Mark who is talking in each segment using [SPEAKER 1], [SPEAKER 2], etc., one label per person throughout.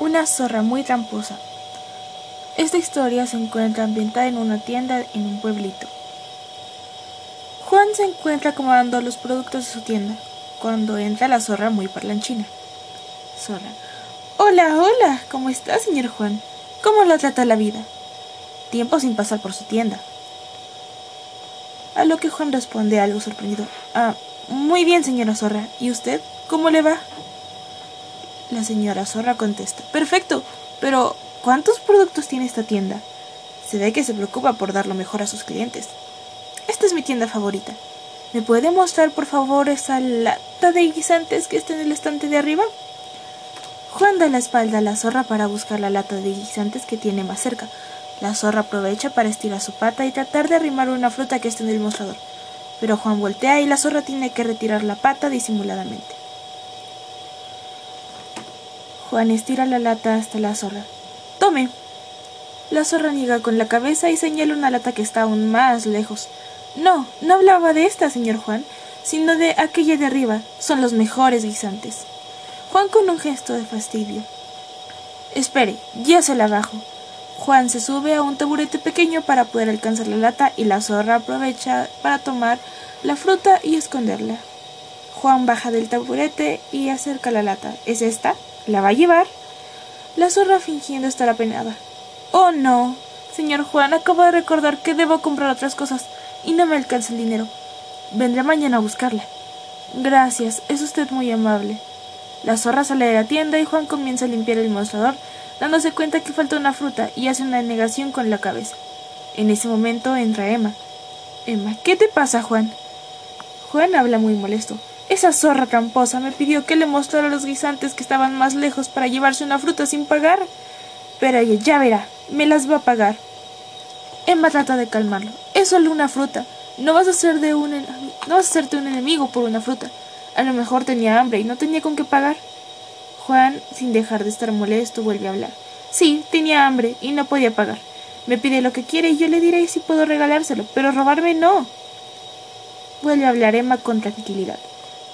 [SPEAKER 1] Una zorra muy tramposa. Esta historia se encuentra ambientada en una tienda en un pueblito. Juan se encuentra acomodando los productos de su tienda cuando entra la zorra muy parlanchina. Zorra. Hola, hola, ¿cómo está, señor Juan? ¿Cómo lo trata la vida? Tiempo sin pasar por su tienda. A lo que Juan responde algo sorprendido. Ah, muy bien, señora zorra. ¿Y usted? ¿Cómo le va? La señora zorra contesta. Perfecto, pero ¿cuántos productos tiene esta tienda? Se ve que se preocupa por dar lo mejor a sus clientes. Esta es mi tienda favorita. ¿Me puede mostrar, por favor, esa lata de guisantes que está en el estante de arriba? Juan da la espalda a la zorra para buscar la lata de guisantes que tiene más cerca. La zorra aprovecha para estirar su pata y tratar de arrimar una fruta que está en el mostrador. Pero Juan voltea y la zorra tiene que retirar la pata disimuladamente. Juan estira la lata hasta la zorra. ¡Tome! La zorra niega con la cabeza y señala una lata que está aún más lejos. No, no hablaba de esta, señor Juan, sino de aquella de arriba. Son los mejores guisantes. Juan con un gesto de fastidio. Espere, ya se la bajo. Juan se sube a un taburete pequeño para poder alcanzar la lata y la zorra aprovecha para tomar la fruta y esconderla. Juan baja del taburete y acerca la lata. ¿Es esta? ¿La va a llevar? La zorra fingiendo estar apenada. Oh, no. Señor Juan, acabo de recordar que debo comprar otras cosas y no me alcanza el dinero. Vendré mañana a buscarla. Gracias, es usted muy amable. La zorra sale de la tienda y Juan comienza a limpiar el mostrador, dándose cuenta que falta una fruta y hace una negación con la cabeza. En ese momento entra Emma. Emma, ¿qué te pasa, Juan? Juan habla muy molesto. Esa zorra tramposa me pidió que le mostrara los guisantes que estaban más lejos para llevarse una fruta sin pagar. Pero ella ya verá, me las va a pagar. Emma trata de calmarlo. Es solo una fruta. No vas a ser de un no vas a hacerte un enemigo por una fruta. A lo mejor tenía hambre y no tenía con qué pagar. Juan, sin dejar de estar molesto, vuelve a hablar. Sí, tenía hambre y no podía pagar. Me pide lo que quiere y yo le diré si puedo regalárselo, pero robarme no. Vuelve a hablar Emma con tranquilidad.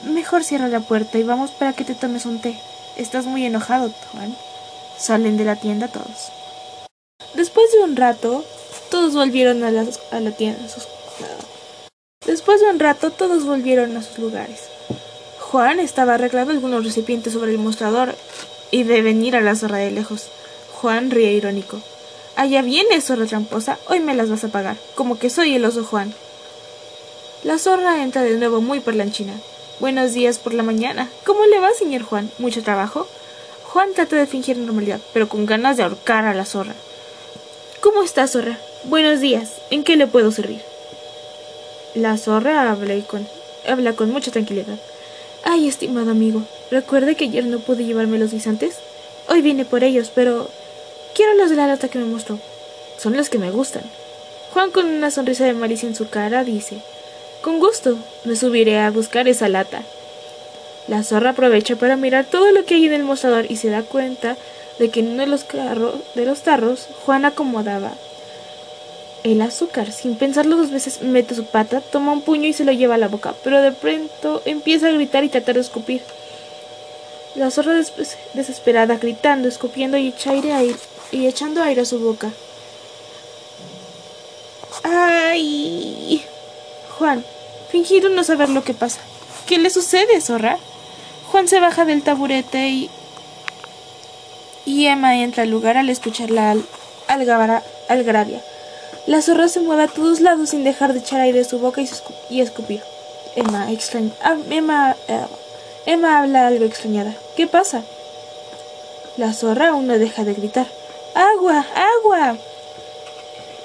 [SPEAKER 1] Mejor cierra la puerta y vamos para que te tomes un té. Estás muy enojado, Juan. Salen de la tienda todos. Después de un rato, todos volvieron a, a la tienda. Después de un rato, todos volvieron a sus lugares. Juan estaba arreglando algunos recipientes sobre el mostrador y de venir a la zorra de lejos. Juan ríe irónico. Allá viene, zorra tramposa, hoy me las vas a pagar, como que soy el oso Juan. La zorra entra de nuevo muy parlanchina. Buenos días por la mañana. ¿Cómo le va, señor Juan? ¿Mucho trabajo? Juan trata de fingir normalidad, pero con ganas de ahorcar a la zorra. ¿Cómo está, zorra? Buenos días. ¿En qué le puedo servir? La zorra habla, con, habla con mucha tranquilidad. Ay, estimado amigo, ¿recuerda que ayer no pude llevarme los guisantes? Hoy vine por ellos, pero quiero los de la lata que me mostró. Son los que me gustan. Juan, con una sonrisa de malicia en su cara, dice con gusto, me subiré a buscar esa lata. La zorra aprovecha para mirar todo lo que hay en el mostrador y se da cuenta de que en uno de los, de los tarros Juan acomodaba el azúcar. Sin pensarlo dos veces, mete su pata, toma un puño y se lo lleva a la boca, pero de pronto empieza a gritar y tratar de escupir. La zorra desesperada, gritando, escupiendo y, y echando aire a su boca. ¡Ay! Juan, no saber lo que pasa. ¿Qué le sucede, zorra? Juan se baja del taburete y. y Emma entra al lugar al escuchar la algarabia. La zorra se mueve a todos lados sin dejar de echar aire de su boca y, escupir. Emma, extraña. Emma, eh, Emma habla algo extrañada. ¿Qué pasa? La zorra aún no deja de gritar. ¡Agua! ¡Agua!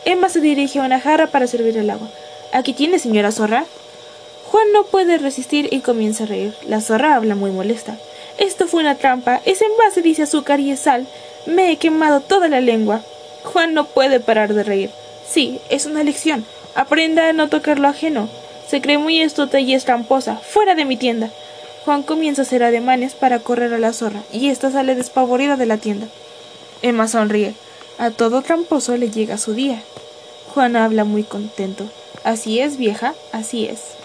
[SPEAKER 1] Emma se dirige a una jarra para servir el agua. Aquí tiene, señora zorra. Juan no puede resistir y comienza a reír. La zorra habla muy molesta. Esto fue una trampa. Ese envase dice azúcar y es sal. Me he quemado toda la lengua. Juan no puede parar de reír. Sí, es una lección. Aprenda a no tocar lo ajeno. Se cree muy astuta y es tramposa. ¡Fuera de mi tienda! Juan comienza a hacer ademanes para correr a la zorra, y ésta sale despavorida de la tienda. Emma sonríe. A todo tramposo le llega su día. Juan habla muy contento. Así es, vieja, así es.